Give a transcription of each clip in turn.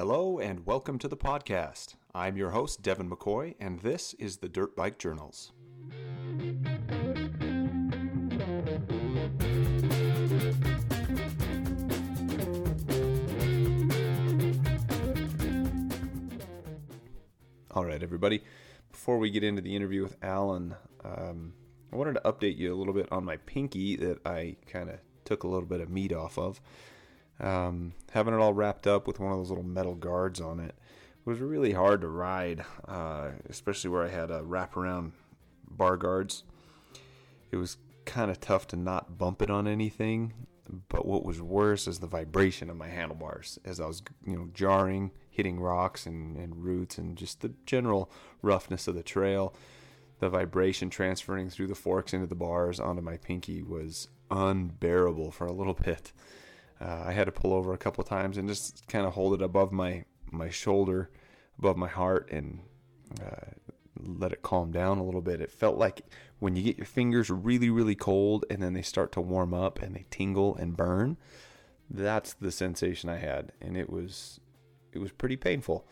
Hello and welcome to the podcast. I'm your host, Devin McCoy, and this is the Dirt Bike Journals. All right, everybody. Before we get into the interview with Alan, um, I wanted to update you a little bit on my pinky that I kind of took a little bit of meat off of. Um, having it all wrapped up with one of those little metal guards on it was really hard to ride, uh, especially where I had a wraparound bar guards. It was kind of tough to not bump it on anything, but what was worse is the vibration of my handlebars as I was, you know, jarring, hitting rocks and, and roots, and just the general roughness of the trail. The vibration transferring through the forks into the bars onto my pinky was unbearable for a little bit. Uh, I had to pull over a couple times and just kind of hold it above my my shoulder, above my heart, and uh, let it calm down a little bit. It felt like when you get your fingers really really cold and then they start to warm up and they tingle and burn. That's the sensation I had, and it was it was pretty painful.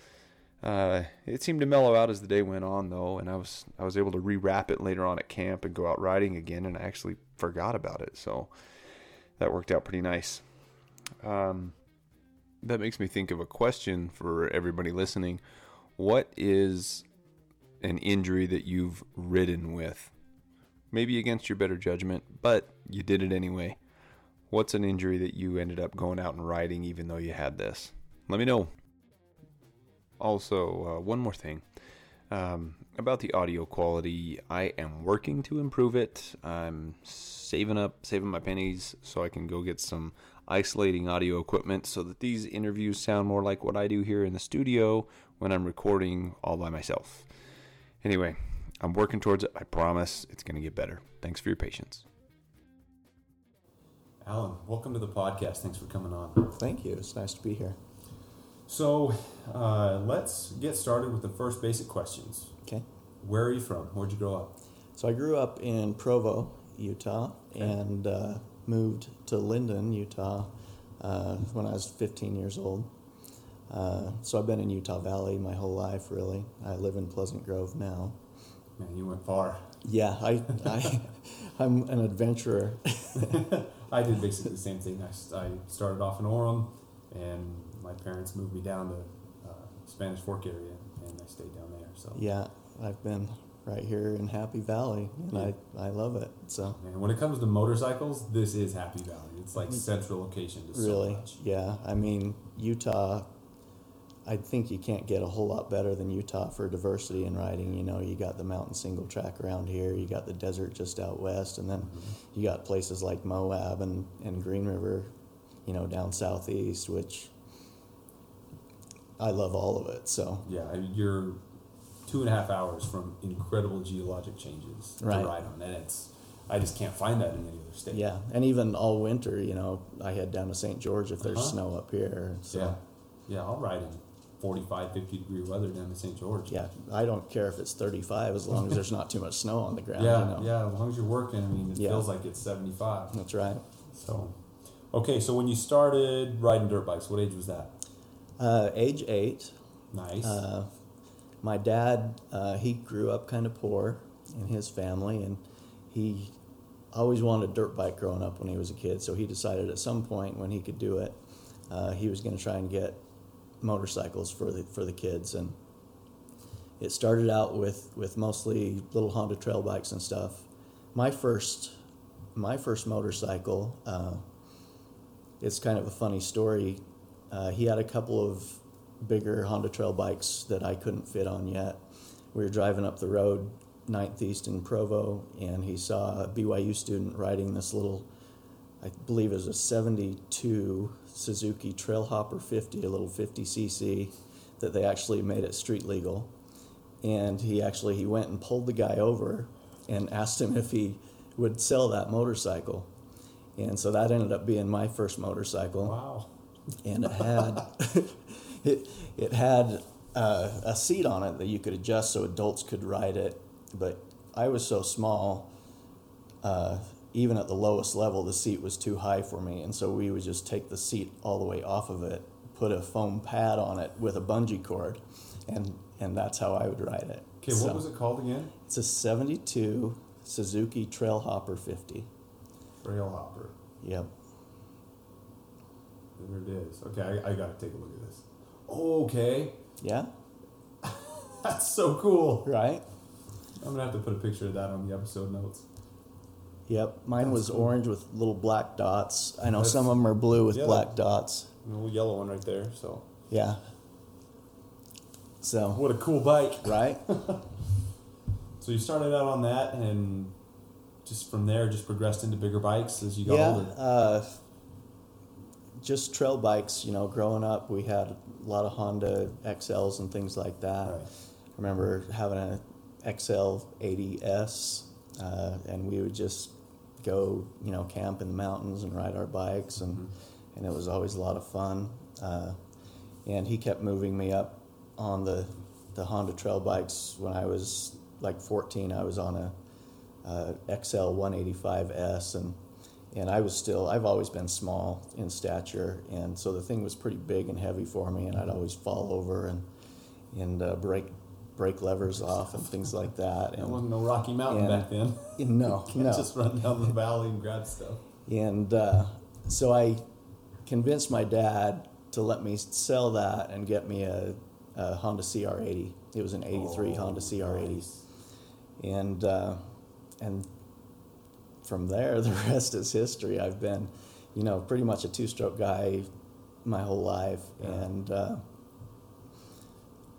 Uh, it seemed to mellow out as the day went on, though, and I was I was able to rewrap it later on at camp and go out riding again, and I actually forgot about it, so that worked out pretty nice. Um, that makes me think of a question for everybody listening. What is an injury that you've ridden with? Maybe against your better judgment, but you did it anyway. What's an injury that you ended up going out and riding even though you had this? Let me know. Also, uh, one more thing. Um, about the audio quality, I am working to improve it. I'm saving up, saving my pennies so I can go get some isolating audio equipment so that these interviews sound more like what I do here in the studio when I'm recording all by myself. Anyway, I'm working towards it. I promise it's going to get better. Thanks for your patience. Alan, welcome to the podcast. Thanks for coming on. Thank you. It's nice to be here. So, uh, let's get started with the first basic questions. Okay. Where are you from? Where'd you grow up? So, I grew up in Provo, Utah, okay. and uh, moved to Lindon, Utah, uh, when I was 15 years old. Uh, so, I've been in Utah Valley my whole life, really. I live in Pleasant Grove now. Man, you went far. Yeah, I, I, I'm an adventurer. I did basically the same thing. I, I started off in Orem, and my parents moved me down to uh, Spanish Fork area, and I stayed down there. So yeah, I've been right here in Happy Valley, and. I I love it. So and when it comes to motorcycles, this is Happy Valley. It's like central location to really, so much. yeah. I mean Utah. I think you can't get a whole lot better than Utah for diversity in riding. You know, you got the mountain single track around here, you got the desert just out west, and then mm-hmm. you got places like Moab and, and Green River, you know, down southeast, which I love all of it. So yeah, you're two and a half hours from incredible geologic changes right. to ride on, and it's I just can't find that in any other state. Yeah, and even all winter, you know, I head down to St. George if there's uh-huh. snow up here. So. Yeah, yeah, I'll ride in 45, 50 degree weather down to St. George. Yeah, I don't care if it's 35 as long as there's not too much snow on the ground. Yeah, you know? yeah, as long as you're working. I mean, it yeah. feels like it's 75. That's right. So, okay, so when you started riding dirt bikes, what age was that? Uh, age eight. Nice. Uh, my dad, uh, he grew up kind of poor in his family, and he always wanted a dirt bike growing up when he was a kid. So he decided at some point when he could do it, uh, he was going to try and get motorcycles for the for the kids. And it started out with with mostly little Honda trail bikes and stuff. My first my first motorcycle. Uh, it's kind of a funny story. Uh, he had a couple of bigger Honda Trail bikes that I couldn't fit on yet. We were driving up the road, 9th East in Provo, and he saw a BYU student riding this little, I believe it was a 72 Suzuki Trailhopper 50, a little 50cc that they actually made it street legal. And he actually he went and pulled the guy over and asked him if he would sell that motorcycle. And so that ended up being my first motorcycle. Wow and it had it, it had uh, a seat on it that you could adjust so adults could ride it. But I was so small, uh, even at the lowest level, the seat was too high for me, and so we would just take the seat all the way off of it, put a foam pad on it with a bungee cord, and and that's how I would ride it. Okay, what was it called again? It's a '72 Suzuki Trailhopper 50. Trail Hopper. Yep. There it is. Okay, I, I got to take a look at this. Okay, Yeah. that's so cool. Right. I'm gonna have to put a picture of that on the episode notes. Yep. Mine That's was cool. orange with little black dots. I know That's- some of them are blue with yeah, black dots. A little yellow one right there. So, Yeah. So. what a cool bike. Right. So you started out on that, and just from there, just progressed into bigger bikes as you got yeah. older. Uh, just trail bikes. You know, growing up, we had a lot of Honda XLs and things like that. Right. I remember having a XL 80S, uh, and we would just go, you know, camp in the mountains and ride our bikes, and Mhm. and it was always a lot of fun. Uh, and he kept moving me up on the the Honda trail bikes when I was like 14. I was on a, uh XL 185S, and and I was still I've always been small in stature, and so the thing was pretty big and heavy for me, and I'd always fall over and and uh, break break levers off and things like that. There And wasn't no Rocky Mountain and- back then. no, Can't no. just run down the valley and grab stuff. And uh, so I convinced my dad to let me sell that and get me a, a Honda CR80. It was an '83 Oh, Honda CR80, nice. and uh, and from there the rest is history. I've been, you know, pretty much a two-stroke guy my whole life, Yeah. and uh,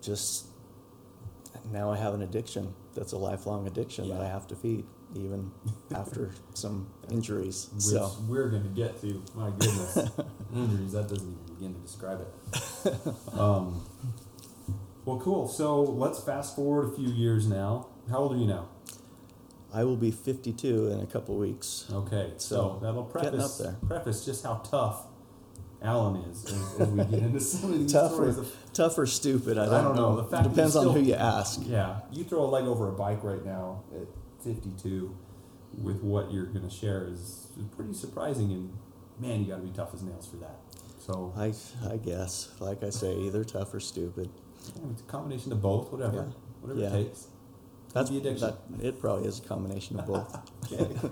just now I have an addiction. That's a lifelong addiction that I have to feed, even after some injuries. Which So. we're going to get to. My goodness. Injuries, that doesn't even begin to describe it. Um, well, cool. So let's fast forward a few years now. How old are you now? I will be 52 in a couple weeks. Okay, so, So, that'll preface up there. preface just how tough Alan is as, as we get into some of these Tough stories. or, Of, tough or stupid, I I don't, don't know. The fact Depends you on who you ask. yeah, you throw a leg over a bike right now at 52 with what you're going to share is pretty surprising, and man, you got to be tough as nails for that. So I, I guess, like I say, either tough or stupid. yeah, it's a combination of both, whatever, Yeah. whatever Yeah. it takes. That's the addiction. That, it probably is a combination of both. Okay.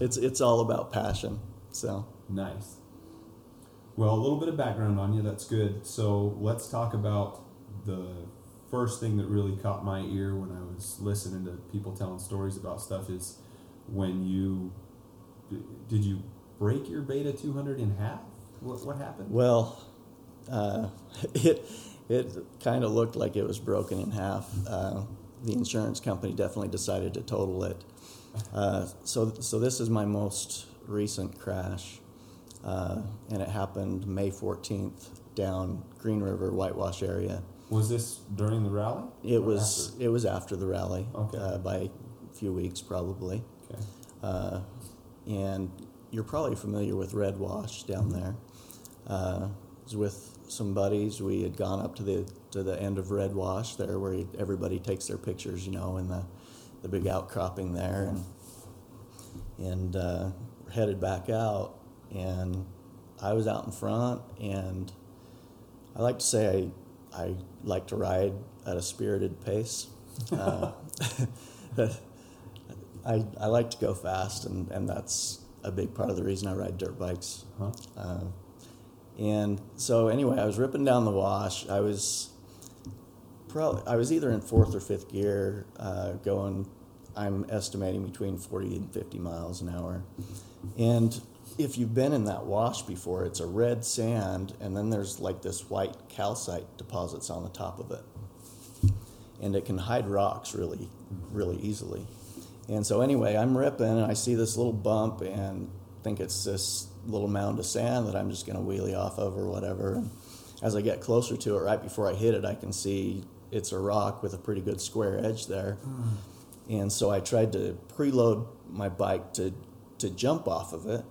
it's it's all about passion. So Nice. Well, a little bit of background on you, that's good. So let's talk about the first thing that really caught my ear when I was listening to people telling stories about stuff is when you did you break your Beta 200 in half? What, what happened? well, uh, it it kind of looked like it was broken in half. Uh, the insurance company definitely decided to total it. Uh, so so this is my most recent crash, uh, and it happened May 14th down Green River Whitewash area. Was this during the rally? It was after? it was after the rally, Okay. uh, by a few weeks probably. Okay. Uh, and you're probably familiar with Red Wash down there. Uh, was with some buddies. We had gone up to the to the end of Red Wash there, where everybody takes their pictures, you know, in the the big outcropping there, and and uh, headed back out. And I was out in front, and I like to say I I like to ride at a spirited pace. Uh, I, I like to go fast, and, and that's a big part of the reason I ride dirt bikes. Huh? Uh, and so anyway, I was ripping down the wash. I was probably I was either in fourth or fifth gear, uh, going. I'm estimating between 40 and 50 miles an hour. And if you've been in that wash before, it's a red sand, and then there's like this white calcite deposits on the top of it, and it can hide rocks really, really easily. And so anyway, I'm ripping, and I see this little bump, and think it's this little mound of sand that I'm just going to wheelie off of or whatever. And as I get closer to it, right before I hit it, I can see it's a rock with a pretty good square edge there. And so I tried to preload my bike to to jump off of it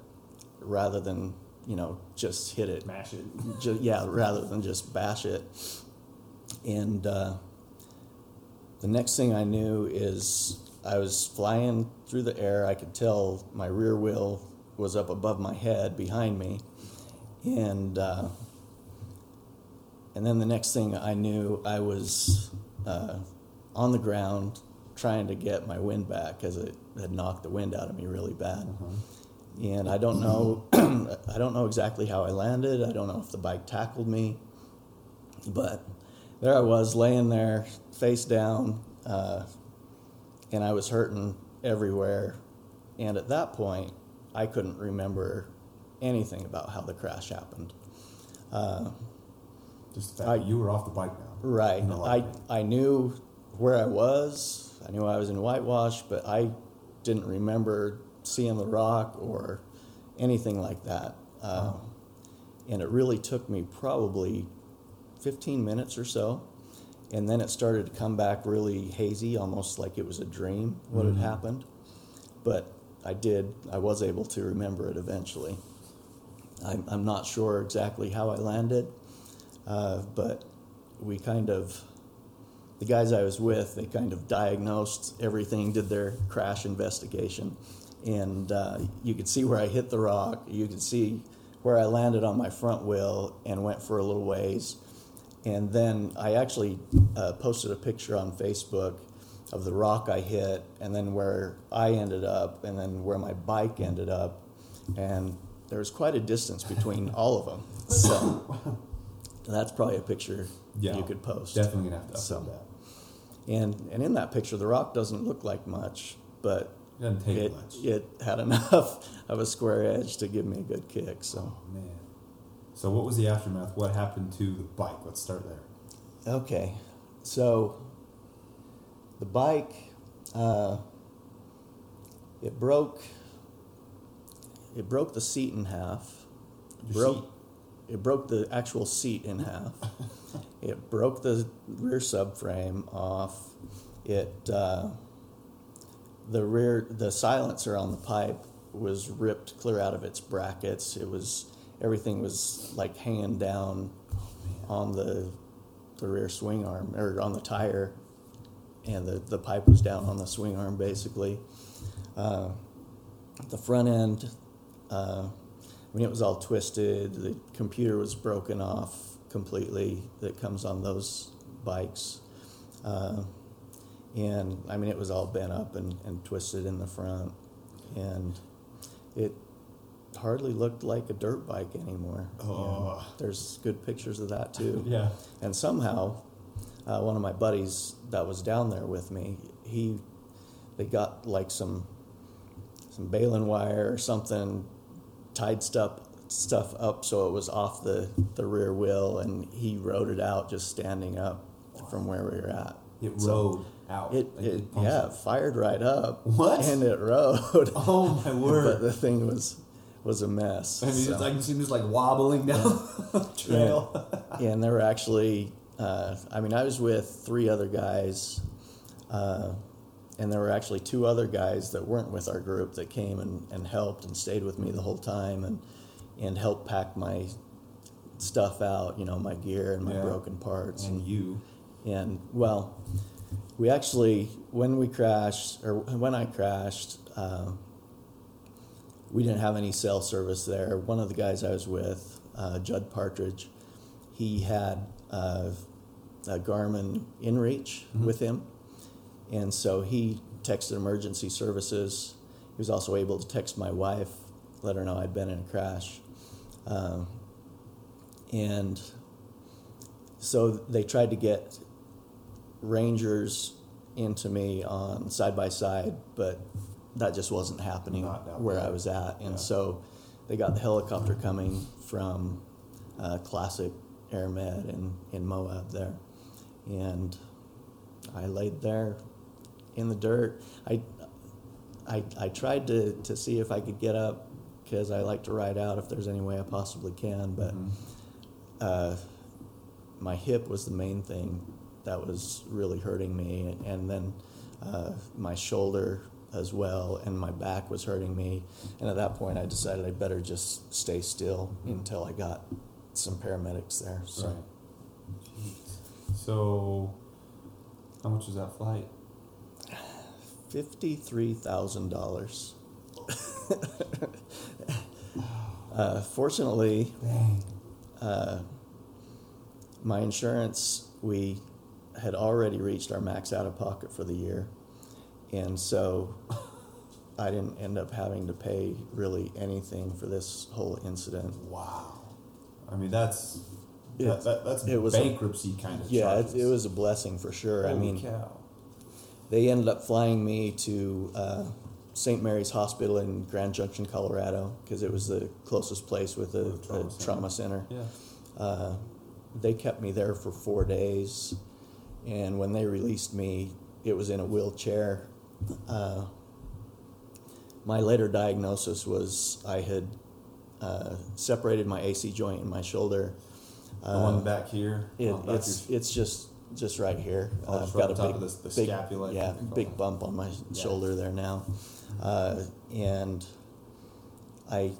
rather than you know just hit it. Mash it. Ju- yeah, rather than just bash it. And uh, the next thing I knew is I was flying through the air. I could tell my rear wheel was up above my head behind me, and uh, and then the next thing I knew, I was uh, on the ground trying to get my wind back because it had knocked the wind out of me really bad. And I don't know, I don't know exactly how I landed. I don't know if the bike tackled me, but there I was laying there, face down, uh, and I was hurting everywhere. And at that point, I couldn't remember anything about how the crash happened. Uh, Just the fact I- that you were off the bike now. Right. I, I knew where I was. I knew I was in whitewash, but I didn't remember seeing the rock or anything like that. Uh, And it really took me probably 15 minutes or so. And then it started to come back really hazy, almost like it was a dream what Mhm. had happened. But I did, I was able to remember it eventually. I'm, I'm not sure exactly how I landed, uh, but we kind of, the guys I was with, they kind of diagnosed everything, did their crash investigation, and uh, you could see where I hit the rock. You could see where I landed on my front wheel and went for a little ways. And then I actually uh, posted a picture on Facebook of the rock I hit, and then where I ended up, and then where my bike ended up, and there was quite a distance between all of them. So that's probably a picture Yeah. you could post. Definitely gonna have to upload So- that. And and in that picture, the rock doesn't look like much, but It it it had enough of a square edge to give me a good kick. So Oh man. So what was the aftermath? What happened to the bike? Let's start there. okay, so the bike uh, it broke. It broke the seat in half. Your broke. seat? It broke the actual seat in half. it broke the rear subframe off. It uh, the rear the silencer on the pipe was ripped clear out of its brackets. It was everything was like hanging down on the the rear swing arm or on the tire, and the the pipe was down on the swing arm basically. Uh, the front end, uh, I mean, it was all twisted. The computer was broken off completely that comes on those bikes. Uh, and I mean, it was all bent up and, and twisted in the front. And it hardly looked like a dirt bike anymore. Oh. And there's good pictures of that too. Yeah. And somehow, uh, one of my buddies that was down there with me, he, they got like some, some baling wire or something, tied stuff stuff up so it was off the the rear wheel, and he rode it out just standing up from where we were at. It So rode out. It, Like, it yeah, it. fired right up. What? And it rode. Oh my word! but the thing was was a mess. I mean, so. it's like you see this like wobbling down the trail. and there were actually, uh, I mean, I was with three other guys, uh, and there were actually two other guys that weren't with our group that came and, and helped and stayed with me the whole time and and helped pack my stuff out, you know, my gear and my Yeah. broken parts and you. and well, we actually when we crashed or when I crashed, um, we didn't have any cell service there. One of the guys I was with, uh, Judd Partridge, he had uh, a Garmin InReach Mhm. with him, and so he texted emergency services. He was also able to text my wife, let her know I'd been in a crash, um, and so they tried to get rangers into me on side by side, but that just wasn't happening where. I was at. And Yeah. so they got the helicopter coming from uh, Classic Air Med in, in Moab there. And I laid there in the dirt. I, I, I tried to, to see if I could get up because I like to ride out if there's any way I possibly can, but Mhm. uh, my hip was the main thing that was really hurting me, and then uh, my shoulder as well, and my back was hurting me. And at that point, I decided I better just stay still until I got some paramedics there. So Right. So, how much was that flight? Fifty-three thousand dollars. uh, fortunately, uh, my insurance, we had already reached our max out of pocket for the year. And so I didn't end up having to pay really anything for this whole incident. Wow. I mean, that's It- that, that, that's was a- bankruptcy kind of. Yeah, it, it was a blessing for sure. I mean, cow. They ended up flying me to uh, St. Mary's Hospital in Grand Junction, Colorado, because it was the closest place with a, trauma a trauma center. Yeah. Uh, they kept me there for four days, and when they released me, it was in a wheelchair. Uh, my later diagnosis was I had uh, separated my AC joint in my shoulder. The one Uh, back here. it, back it's your- it's just just right here. Oh, Uh, just I've right got on a big, the- the big scapula, I yeah, think they call big it. bump on my shoulder there now, uh, and I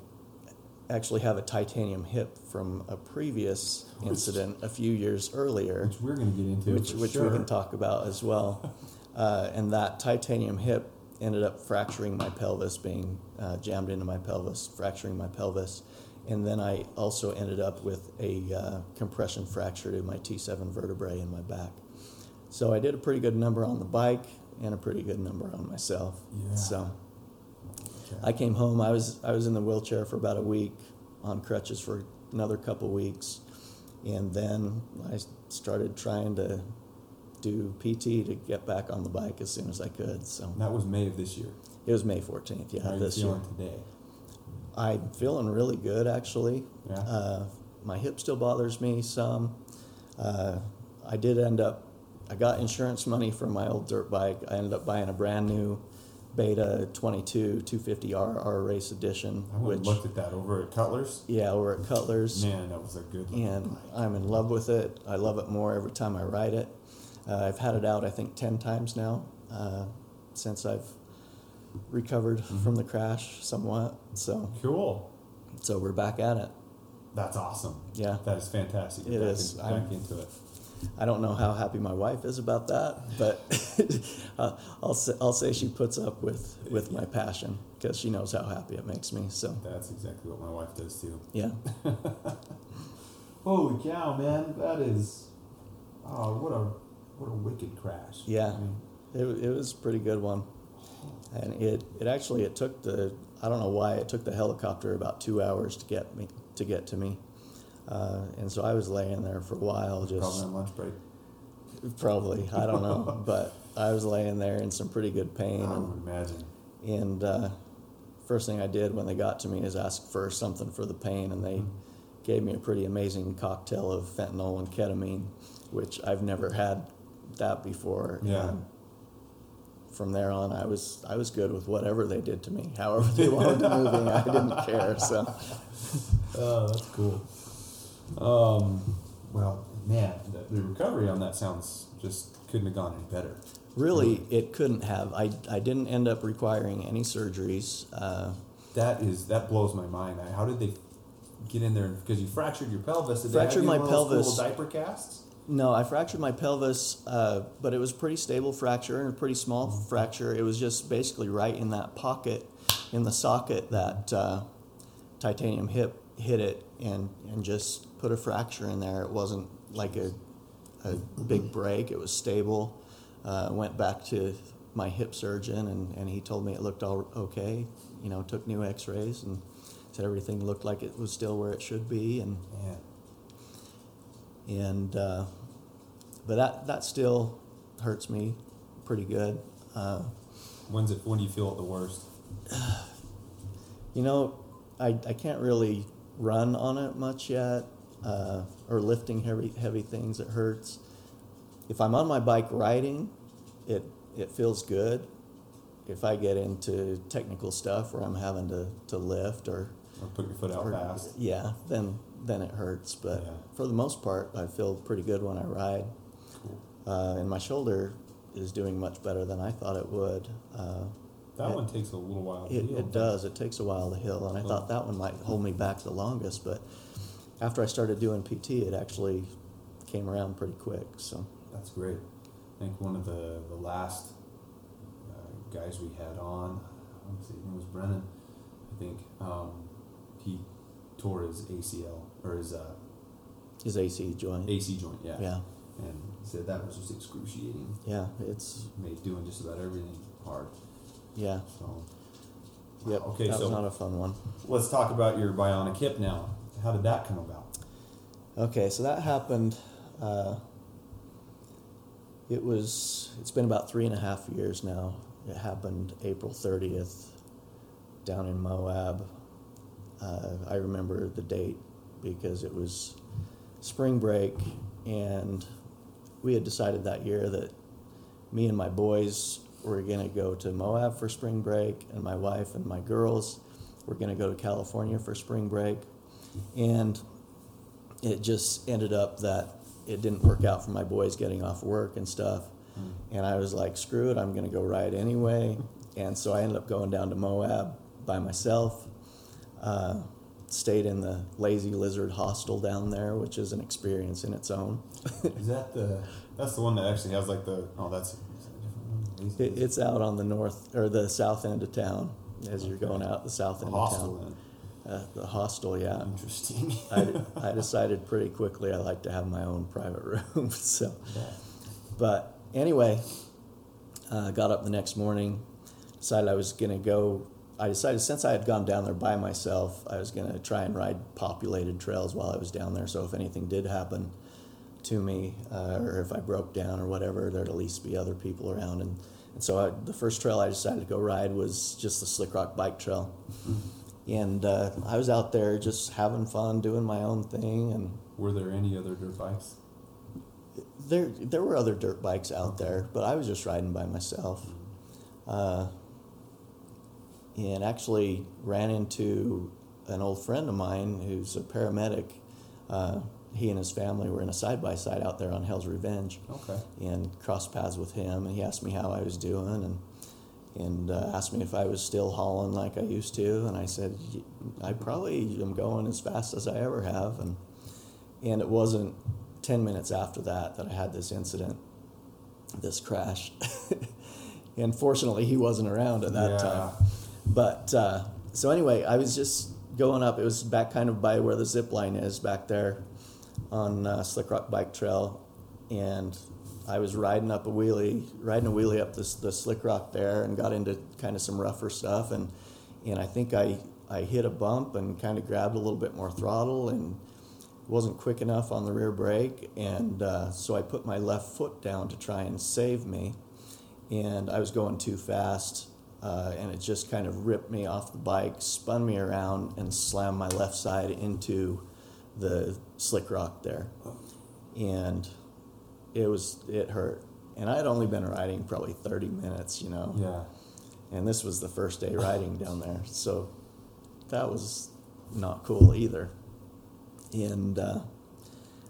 actually have a titanium hip from a previous incident a few years earlier, which we're going to get into. which for which sure. we can talk about as well. Uh, and that titanium hip ended up fracturing my pelvis, being uh, jammed into my pelvis, fracturing my pelvis. And then I also ended up with a uh, compression fracture to my T7 vertebrae in my back. So I did a pretty good number on the bike and a pretty good number on myself. Yeah. So Okay. I came home. I was I was in the wheelchair for about a week, on crutches for another couple weeks, and then I started trying to do PT to get back on the bike as soon as I could. So that was May of this year. it was May fourteenth. How Yeah, are you this year. today? I'm feeling really good actually. Yeah. Uh, my hip still bothers me some. Uh, I did end up. I got insurance money for my old dirt bike. I ended up buying a brand new Beta 22 250R R Race Edition, I went which and looked at that over at Cutler's. yeah, we're at Cutler's. Man, that was a good looking and bike. I'm in love with it. I love it more every time I ride it. Uh, I've had it out, I think, 10 times now uh, since I've recovered Mm-hmm. from the crash somewhat. So, Cool. so we're back at it. That's awesome. Yeah. That is fantastic. Get It back is. in- I'm- back into it. I don't know how happy my wife is about that, but uh, I'll say, I'll say she puts up with, with my passion because she knows how happy it makes me. So, That's exactly what my wife does too. yeah. Holy cow, man! That is, oh, what a what a wicked crash. Yeah. I mean, It, it was a pretty good one, and it, it actually it took the I don't know why it took the helicopter about two hours to get me to get to me, uh, and so I was laying there for a while probably just on lunch break. probably I don't know, but I was laying there in some pretty good pain, I and, would imagine. and uh, first thing I did when they got to me is ask for something for the pain, and they gave me a pretty amazing cocktail of fentanyl and ketamine, which I've never had that before. Yeah. And from there on, I was I was good with whatever they did to me, however they wanted to move me. I didn't care. So Oh, that's cool. Um, well, man, the, recovery on that sounds just couldn't have gone any better. really, it couldn't have. I I didn't end up requiring any surgeries. Uh, That is that blows my mind. How did they get in there? Because you fractured your pelvis. Did Fractured my have you in one of those pelvis. diaper casts? No, I fractured my pelvis, uh, but it was a pretty stable fracture and a pretty small fracture. It was just basically right in that pocket, in the socket that uh, titanium hip hit it and, and just put a fracture in there. It wasn't like a, a big break, it was stable. Uh, went back to my hip surgeon and, and he told me it looked all okay. You know, took new x rays and said everything looked like it was still where it should be. And Man, and uh, but that that still hurts me pretty good. Uh, when's it? When do you feel it the worst? you know, I I can't really run on it much yet, uh, or lifting heavy heavy things. It hurts. If I'm on my bike riding, it it feels good. If I get into technical stuff where I'm having to, to lift or Or put your foot out or- fast? yeah, then then it hurts. But Yeah. for the most part, I feel pretty good when I ride. Cool. uh, and my shoulder is doing much better than I thought it would. Uh, That it- one takes a little while. to it, heal. it does. It takes a while to heal, and I thought that one might hold me back the longest. But after I started doing PT, it actually came around pretty quick. So That's great. I think one of the, the last uh, guys we had on, let's see, it was Brennan, I think, um, he tore his ACL or his uh, His AC joint. AC joint, yeah. Yeah, And he said that was just excruciating. yeah, it's Made doing just about everything hard. yeah. So Yep. Okay, that so- was not a fun one. let's talk about your bionic hip now. How did that come about? Okay, so that happened. Uh, it was. It's been about three and a half years now. It happened April thirtieth, down in Moab. Uh, I remember the date because it was spring break, and we had decided that year that me and my boys were going to go to Moab for spring break, and my wife and my girls were going to go to California for spring break, and it just ended up that it didn't work out for my boys getting off work and stuff. And I was like, screw it, I'm going to go ride anyway. And so I ended up going down to Moab by myself. Uh, stayed in the Lazy Lizard Hostel down there, which is an experience in its own. Is that the that's the one that actually has like the oh that's that a different one? It, it's out on the north or the south end of town as you're going out the south the end hostel of town. Uh, the hostel, yeah. Interesting. I, I decided pretty quickly I like to have my own private room. so, yeah. but anyway, uh, got up the next morning, decided I was going to go. I decided since I had gone down there by myself, I was going to try and ride populated trails while I was down there. So if anything did happen to me, uh, or if I broke down or whatever, there'd at least be other people around. And, and so I, the first trail I decided to go ride was just the Slick Rock Bike Trail. And uh, I was out there just having fun, doing my own thing, and Were there any other dirt bikes? there there were other dirt bikes out there, but I was just riding by myself. Uh, and actually ran into an old friend of mine who's a paramedic. Uh, he and his family were in a side by side out there on Hell's Revenge, Okay. and crossed paths with him. And he asked me how I was doing, and and uh, asked me if I was still hauling like I used to, and I said I probably am going as fast as I ever have, and and it wasn't ten minutes after that that I had this incident, this crash, and fortunately he wasn't around at that Yeah. time. But uh, so anyway, I was just going up. It was back kind of by where the zip line is back there on uh, Slick Rock Bike Trail, and I was riding up a wheelie, riding a wheelie up the Slick Rock there, and got into kind of some rougher stuff, and and I think I I hit a bump and kind of grabbed a little bit more throttle and wasn't quick enough on the rear brake, and uh, so I put my left foot down to try and save me, and I was going too fast. Uh, and it just kind of ripped me off the bike, spun me around, and slammed my left side into the slick rock there. And it was it hurt. And I had only been riding probably 30 minutes, you know. Yeah. And this was the first day riding down there. So that was not cool either. And uh,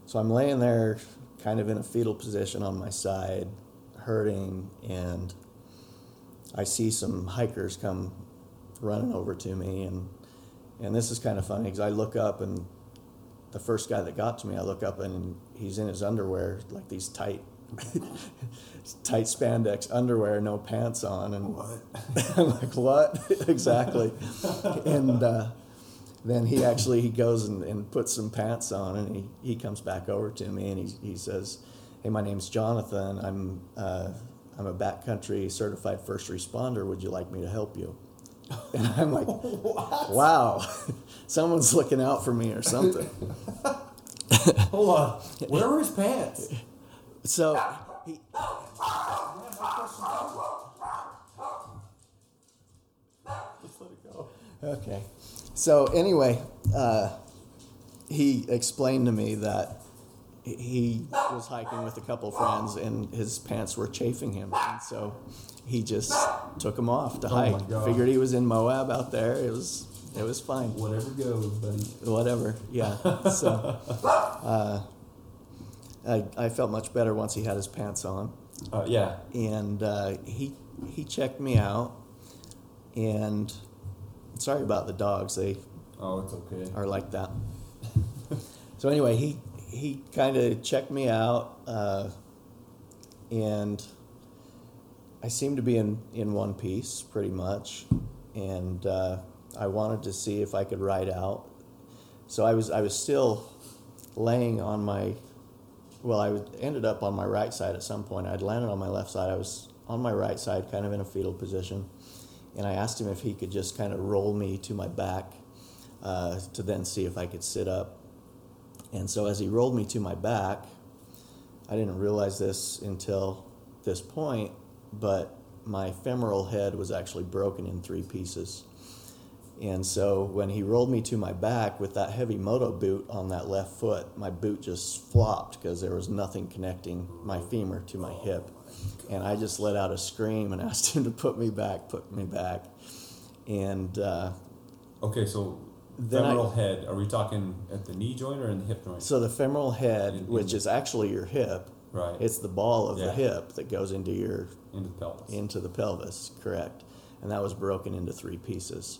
so I'm laying there kind of in a fetal position on my side, hurting, and I see some hikers come running over to me. And, and this is kind of funny because I look up and the first guy that got to me, I look up and he's in his underwear, like these tight, tight spandex underwear, no pants on, and What? I'm like, what exactly? and uh, then he actually he goes and, and puts some pants on, and he, he comes back over to me and he, he says, "Hey, my name's Jonathan. I'm uh, I'm a backcountry certified first responder. Would you like me to help you?" And I'm like, "Wow, someone's looking out for me or something." Hold on. Where were his pants? So he, Okay. So anyway, uh, he explained to me that he was hiking with a couple friends and his pants were chafing him, and so he just took them off to Oh hike. Figured he was in Moab out there. It was it was fine. Whatever goes, buddy. Whatever. Yeah. So uh, I I felt much better once he had his pants on Uh, yeah. and uh, he he checked me out. And sorry about the dogs; they Oh, it's okay. are like that. so anyway, he he kind of checked me out, uh, and I seemed to be in in one piece pretty much, and uh, I wanted to see if I could ride out. So I was I was still laying on my, well, I ended up on my right side at some point. I'd landed on my left side. I was on my right side, kind of in a fetal position. And I asked him if he could just kind of roll me to my back uh, to then see if I could sit up. And so as he rolled me to my back, I didn't realize this until this point, but my femoral head was actually broken in three pieces. And so when he rolled me to my back with that heavy moto boot on that left foot, my boot just flopped because there was nothing connecting my femur to my hip. And I just let out a scream and asked him to put me back, put me back. And uh, Okay, so Then I- femoral head. Are we talking at the knee joint or in the hip joint? so the femoral head, In- in which the- is actually your hip, right. it's the ball of Yeah. the hip that goes into your into the pelvis. into the pelvis, correct? And that was broken into three pieces,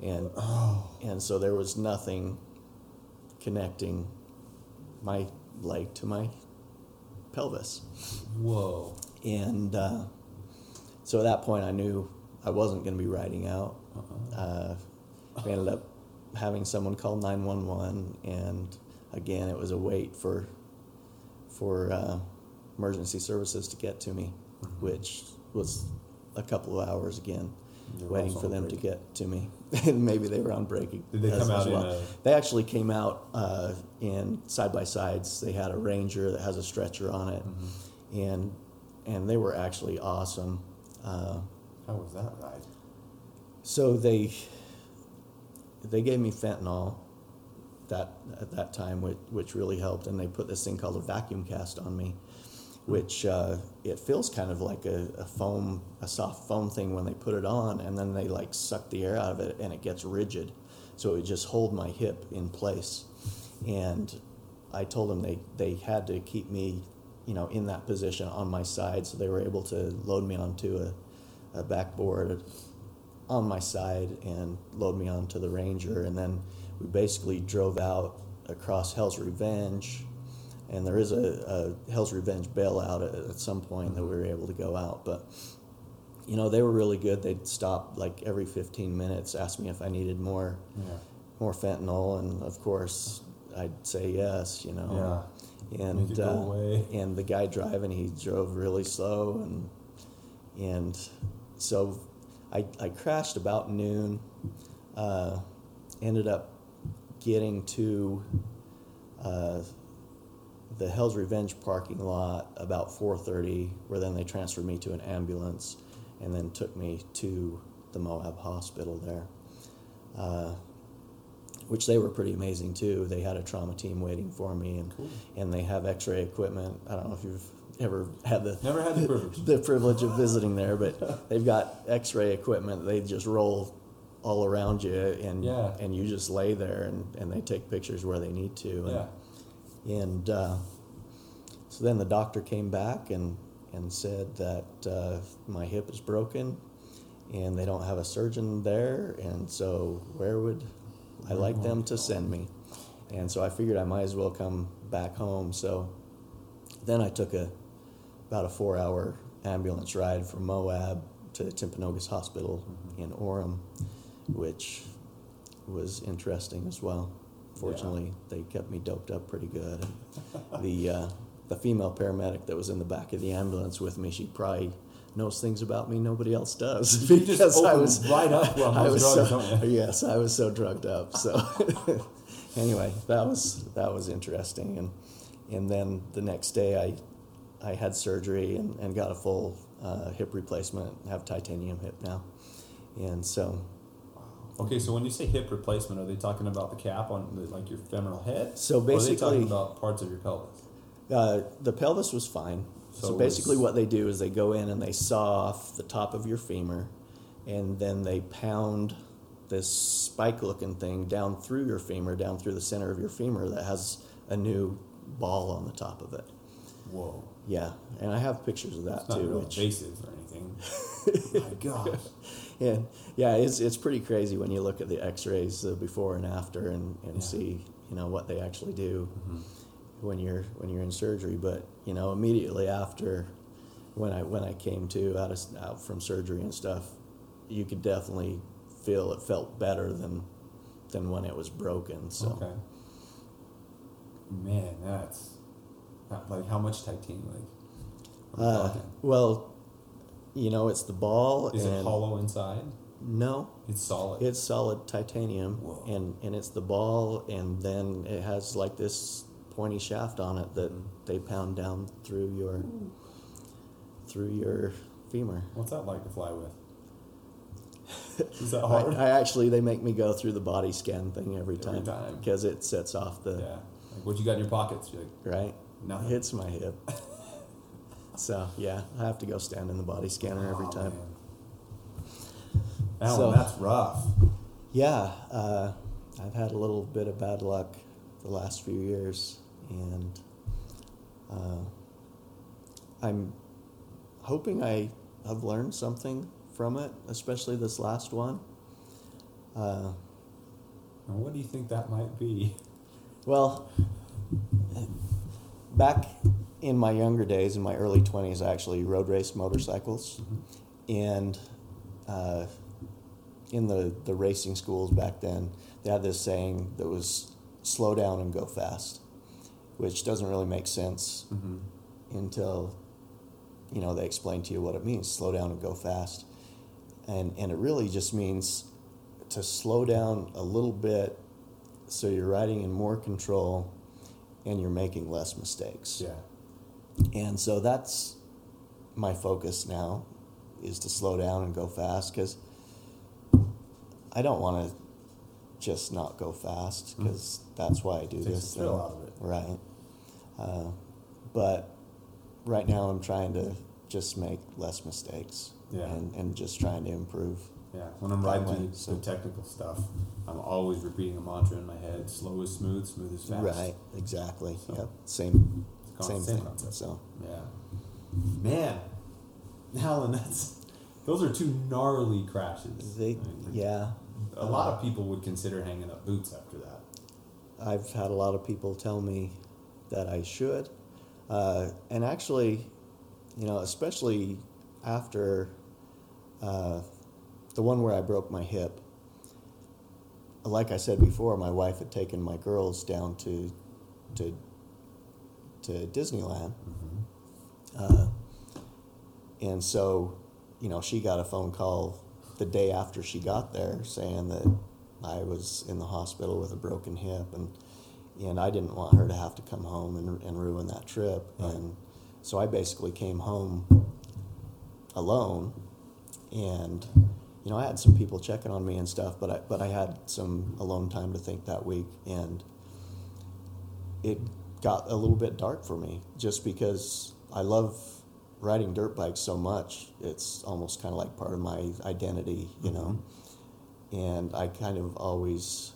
and oh. and so there was nothing connecting my leg to my pelvis, Whoa. and uh, so at that point I knew I wasn't going to be riding out. Uh-uh. Uh, we ended up having someone call nine one one, and again it was a wait for for uh, emergency services to get to me, Mhm. which was a couple of hours again, were waiting for them break. to get to me. and maybe they were on breaking. Did they as- come out in well. a? They actually came out uh, in side by sides. They had a Ranger that has a stretcher on it, Mhm. and and they were actually awesome. Uh, How was that ride? so they they gave me fentanyl that at that time, which, which really helped, and they put this thing called a vacuum cast on me, which uh, it feels kind of like a, a foam, a soft foam thing when they put it on, and then they like suck the air out of it, and it gets rigid, so it would just hold my hip in place, and I told them they they had to keep me, you know, in that position on my side, so they were able to load me onto a, a backboard on my side and load me onto the Ranger, and then we basically drove out across Hell's Revenge, and there is a, a Hell's Revenge bailout at, at some point that we were able to go out, but you know they were really good. They'd stop like every 15 minutes, ask me if I needed more Yeah. more fentanyl, and of course I'd say yes, you know. Make And uh, and the guy driving, he drove really slow, and and so I I crashed about noon. Uh, ended up getting to uh, the Hell's Revenge parking lot about 4:30, where then they transferred me to an ambulance, and then took me to the Moab Hospital there. Uh, which they were pretty amazing too. They had a trauma team waiting for me, and Cool. and they have X-ray equipment. I don't know if you've ever had the Never had the privilege. the privilege of visiting there, but they've got X-ray equipment. They just roll all around you, and Yeah. and you just lay there, and, and they take pictures where they need to. And, Yeah. and uh, so then the doctor came back and and said that uh, my hip is broken, and they don't have a surgeon there, and so where would I like them to send me? And so I figured I might as well come back home. So then I took a about a four hour ambulance ride from Moab to Timpanogos Hospital in Orem, which was interesting as well. Fortunately, they kept me doped up pretty good. the uh, the female paramedic that was in the back of the ambulance with me, she probably knows things about me nobody else does You just open right up I was drugs, so, yes, I was so drugged up. So anyway, that was that was interesting, and and then the next day I I had surgery and, and got a full uh, hip replacement. Have titanium hip now, and so Okay, so when you say hip replacement, are they talking about the cap on the, like your femoral head? So or are they basically- talking about parts of your pelvis? uh, the pelvis was fine. So So, basically, was- what they do is they go in and they saw off the top of your femur, and then they pound this spike-looking thing down through your femur, down through the center of your femur that has a new ball on the top of it. Whoa. Yeah, and I have pictures of that It's not too. real Which, invasive or anything. My gosh. yeah, yeah, it's it's pretty crazy when you look at the X-rays, the before and after, and, and Yeah. see you know what they actually do Mhm. when you're when you're in surgery. But you know, immediately after, when I when I came to out of, out from surgery and stuff, you could definitely feel it felt better than than when it was broken. So Okay. Man, that's like how much titanium? Like, what are we Uh, well, you know, it's the ball. Is it hollow inside? No, It's solid. it's solid titanium, Whoa. and and it's the ball, and then it has like this pointy shaft on it that they pound down through your through your femur. What's that like to fly with? Is that hard? I actually they make me go through the body scan thing every Every time time. because it sets off the yeah. Like what you got in your pockets? Like, right Nothing. hits my hip. so yeah, I have to go stand in the body scanner every "Oh, time. man." Alan, So- that's rough. Yeah, uh, I've had a little bit of bad luck the last few years, and uh, I'm hoping I have learned something from it, especially this last one. Uh, Now, what do you think that might be? well, back in my younger days, in my early 20s, I actually road raced motorcycles. And uh, in the, the racing schools back then, they had this saying that was slow down and go fast, which doesn't really make sense Mm-hmm. until you know they explain to you what it means slow down and go fast and and it really just means to slow down a little bit so you're riding in more control and you're making less mistakes Yeah. and so that's my focus now is to slow down and go fast because i don't want to just not go fast because that's why i do Mm. This the out of it. right uh, but right now i'm trying to just make less mistakes Yeah. and, and just trying to improve Yeah. When I'm That riding way, so- the technical stuff, I'm always repeating a mantra in my head: slow is smooth, smooth is fast. right exactly So- yep same Con- same, same thing concept. so Yeah. Man, Alan, that's those are two gnarly crashes. they I mean, yeah A lot of people would consider hanging up boots after that. I've had a lot of people tell me that I should. Uh, and actually, you know, especially after uh, the one where I broke my hip, like I said before, my wife had taken my girls down to to to Disneyland, uh, and so you know she got a phone call the day after she got there saying that I was in the hospital with a broken hip, and and I didn't want her to have to come home and, and ruin that trip, Right. and so I basically came home alone, and you know I had some people checking on me and stuff, but I but I had some alone time to think that week, and it got a little bit dark for me just because I love riding dirt bikes so much. It's almost kind of like part of my identity, you know. Mm-hmm. And I kind of always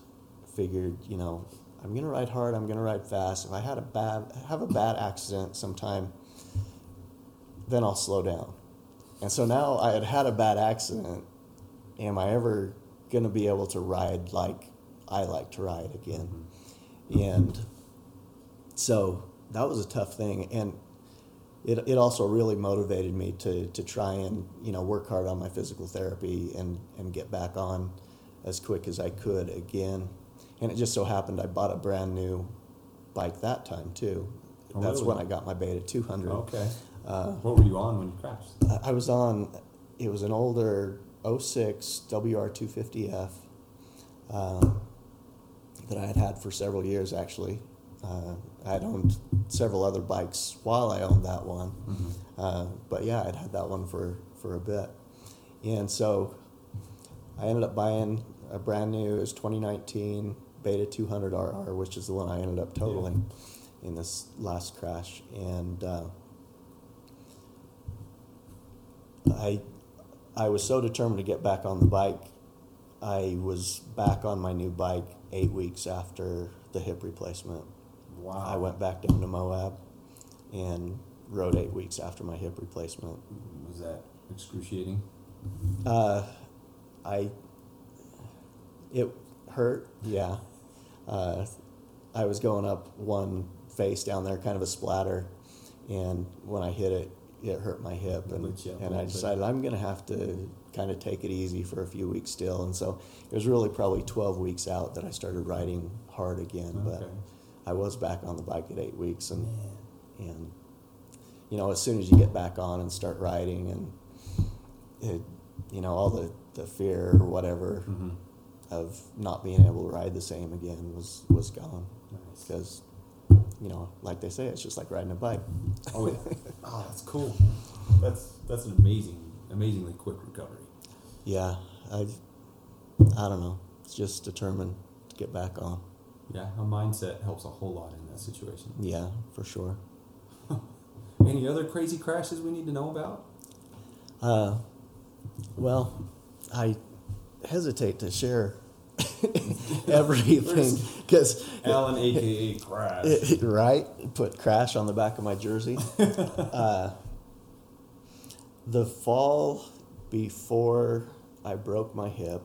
figured, you know, I'm gonna ride hard. I'm gonna ride fast. If I had a bad have a bad accident sometime, then I'll slow down. And so now I had had a bad accident. Am I ever gonna be able to ride like I like to ride again? And so that was a tough thing and it, it also really motivated me to, to try and you know work hard on my physical therapy and, and get back on as quick as I could again and it just so happened I bought a brand new bike that time too Oh, that's really? when I got my Beta 200 Okay. uh, What were you on when you crashed? I- I was on it was an older 06 WR250F um, that I had had for several years actually. Uh, I had owned several other bikes while I owned that one, uh, but yeah, I'd had that one for, for a bit. And so I ended up buying a brand new, it was 2019 Beta 200RR, which is the one I ended up totaling in this last crash. And uh, I, I was so determined to get back on the bike. I was back on my new bike eight weeks after the hip replacement. Wow. I went back down to Moab and rode eight weeks after my hip replacement. Was that excruciating? Uh, I, it hurt, yeah. Uh, I was going up one face down there, kind of a splatter, and when I hit it, it hurt my hip, and, Lit you up a and I bit. decided I'm going to have to kind of take it easy for a few weeks still. And so it was really probably 12 weeks out that I started riding hard again. Okay. I was back on the bike at eight weeks, and and you know, as soon as you get back on and start riding, and it, you know, all the the fear or whatever Mm-hmm. of not being able to ride the same again was was gone Nice. because you know, like they say, it's just like riding a bike. Oh yeah. oh, that's cool. That's that's an amazing, amazingly quick recovery. Yeah, I I don't know. It's just determined to get back on. Yeah, a mindset helps a whole lot in that situation. Yeah, for sure. Any other crazy crashes we need to know about? Uh, well, I hesitate to share everything because Alan, aka Crash. right put crash on the back of my jersey. uh, the fall before I broke my hip,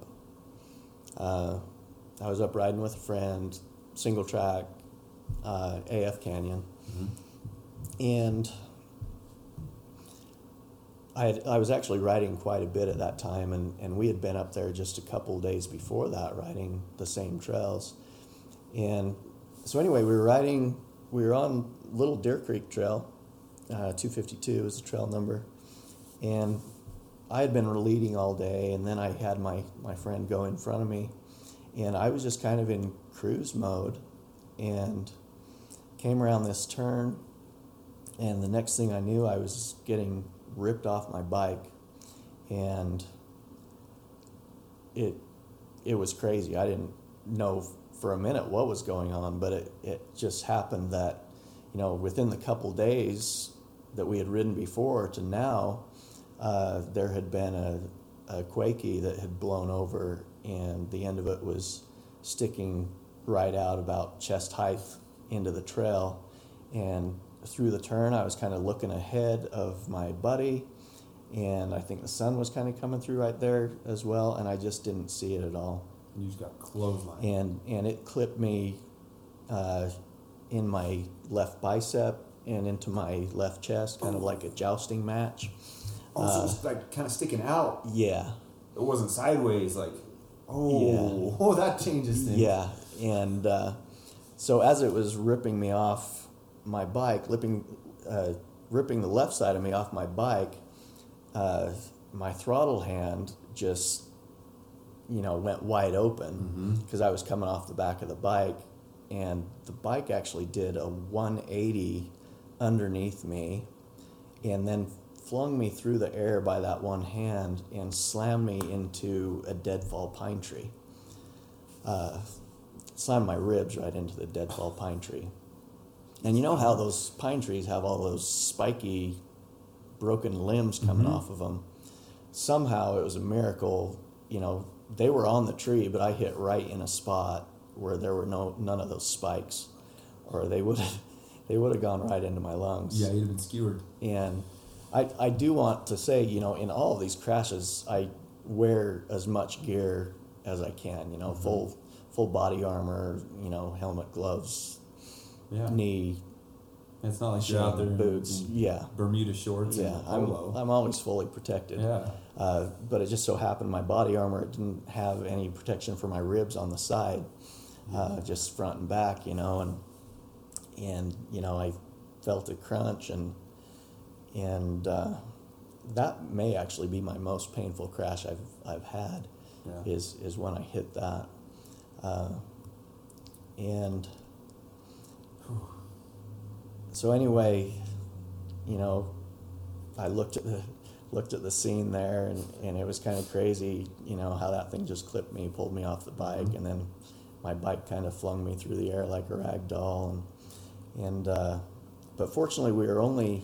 uh, I was up riding with a friend, single track, uh, AF Canyon, and I, had, I was actually riding quite a bit at that time, and, and we had been up there just a couple days before that, riding the same trails. And so, anyway, we were riding, we were on Little Deer Creek Trail, uh, 252 is the trail number. And I had been leading all day, and then I had my, my friend go in front of me, and I was just kind of in cruise mode and came around this turn. And the next thing I knew, I was getting ripped off my bike, and it it was crazy. I didn't know for a minute what was going on, but it, it just happened that, you know, within the couple days that we had ridden before to now, uh, there had been a, a Quakey that had blown over, and the end of it was sticking right out about chest height into the trail. And through the turn, I was kind of looking ahead of my buddy, and I think the sun was kind of coming through right there as well, and I just didn't see it at all You just got clothesline. and and it clipped me uh, in my left bicep and into my left chest, kind of like a jousting match. oh, so it's like kind of sticking out. Yeah, It wasn't sideways, like. Oh, oh, that changes things. yeah, and uh, so as it was ripping me off my bike, ripping uh, ripping the left side of me off my bike, uh, my throttle hand just you know went wide open because I was coming off the back of the bike, and the bike actually did a 180 underneath me, and then flung me through the air by that one hand and slammed me into a deadfall pine tree. Uh, slammed my ribs right into the deadfall pine tree. And you know how those pine trees have all those spiky, broken limbs coming mm-hmm. off of them? Somehow it was a miracle. You know, they were on the tree, but I hit right in a spot where there were no none of those spikes, or they would have they would have gone right into my lungs. Yeah, you'd have been skewered. And I, I do want to say, you know, in all of these crashes, I wear as much gear as I can. You know, mm-hmm. full full body armor. You know, helmet, gloves, Yeah. knee, It's not like you're out there boots. Yeah, Bermuda shorts yeah. I'm. I'm always fully protected. yeah. Uh, but it just so happened my body armor it didn't have any protection for my ribs on the side, uh, just front and back, you know, and and you know I felt a crunch and and uh, that may actually be my most painful crash I've I've had Yeah. is is when I hit that, uh, and so anyway, you know, I looked at the looked at the scene there, and, and it was kind of crazy, you know, how that thing just clipped me, pulled me off the bike, and then my bike kind of flung me through the air like a rag doll, and and uh, but fortunately we were only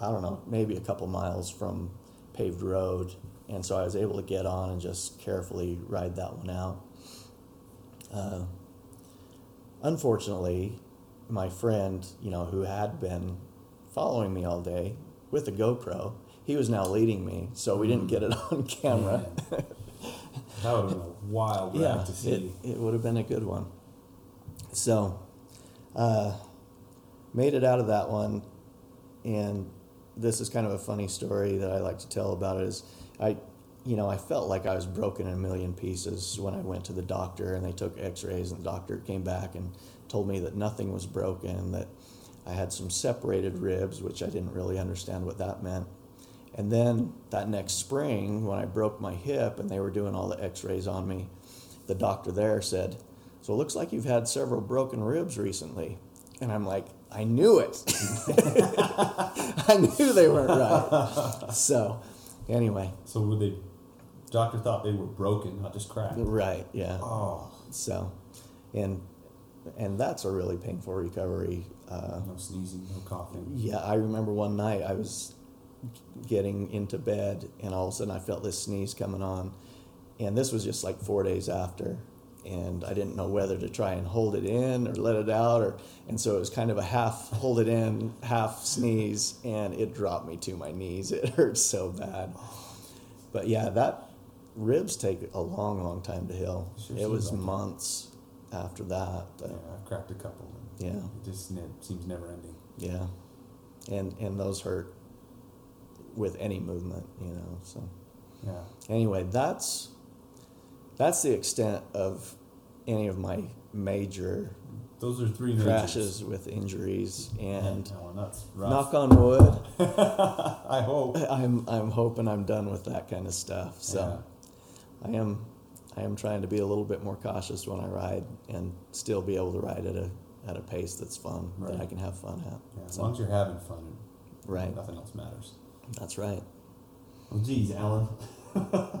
I don't know maybe a couple miles from paved road, and so I was able to get on and just carefully ride that one out. Uh, unfortunately, my friend, you know, who had been following me all day with a GoPro, he was now leading me, so we didn't get it on camera. Man. That would have been a wild yeah, to it, see. it would have been a good one. So, uh, made it out of that one, and this is kind of a funny story that I like to tell about it. Is I you know, I felt like I was broken in a million pieces when I went to the doctor and they took x rays, and the doctor came back and told me that nothing was broken, that I had some separated ribs, which I didn't really understand what that meant. And then that next spring, when I broke my hip and they were doing all the x rays on me, the doctor there said, So it looks like you've had several broken ribs recently. And I'm like, I knew it. I knew they weren't right. So, anyway, So would they? Doctor thought they were broken, not just cracked. right, yeah. Oh, So, and and that's a really painful recovery. Uh, no sneezing, no coughing. yeah, I remember one night I was getting into bed, and all of a sudden I felt this sneeze coming on, and this was just like four days after, and I didn't know whether to try and hold it in or let it out, or and so it was kind of a half hold it in, half sneeze, and it dropped me to my knees. It hurt so bad, but yeah, that ribs take a long, long time to heal. Sure it was months after that, but Yeah, I've cracked a couple. Yeah. It just seems never ending. Yeah, and and those hurt with any movement, you know. So Yeah. anyway, that's that's the extent of any of my major Those are three majors. crashes with injuries. And oh, knock on wood, I hope. I'm I'm hoping I'm done with that kind of stuff. So I am I am trying to be a little bit more cautious when I ride and still be able to ride at a at a pace that's fun that I can have fun at. Yeah, as So, long as you're having fun, right, nothing else matters. that's right. Oh, geez, Alan.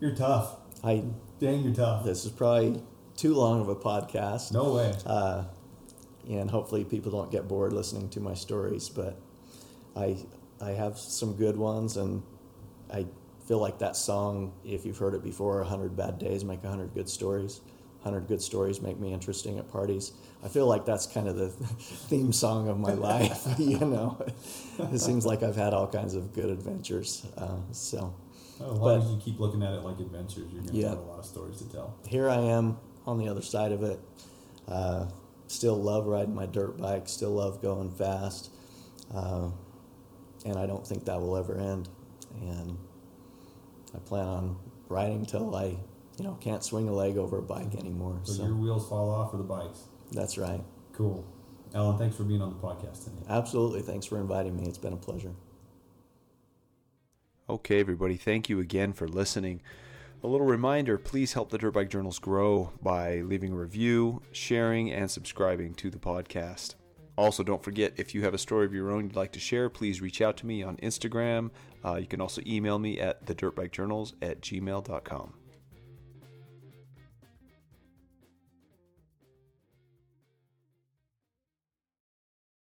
you're tough. I Dang, you're tough. This is probably too long of a podcast. No way. Uh, and hopefully people don't get bored listening to my stories, but I I have some good ones and I feel like that song, if you've heard it before, 100 bad days make 100 good stories. 100 good stories make me interesting at parties. I feel like that's kind of the theme song of my life, you know. It seems like I've had all kinds of good adventures. Uh, so as long but- as you keep looking at it like adventures, you're going to Yeah. have a lot of stories to tell. here I am on the other side of it. Uh, still love riding my dirt bike. Still love going fast, uh, and I don't think that will ever end. And I plan on riding till I, you know, can't swing a leg over a bike anymore. So, So, your wheels fall off for the bikes. that's right. Cool. Alan, thanks for being on the podcast today. Absolutely. Thanks for inviting me. It's been a pleasure. Okay, everybody, thank you again for listening. A little reminder please help the Dirt Bike Journals grow by leaving a review, sharing, and subscribing to the podcast. Also, don't forget if you have a story of your own you'd like to share, please reach out to me on Instagram. Uh, you can also email me at thedirtbikejournals at gmail.com.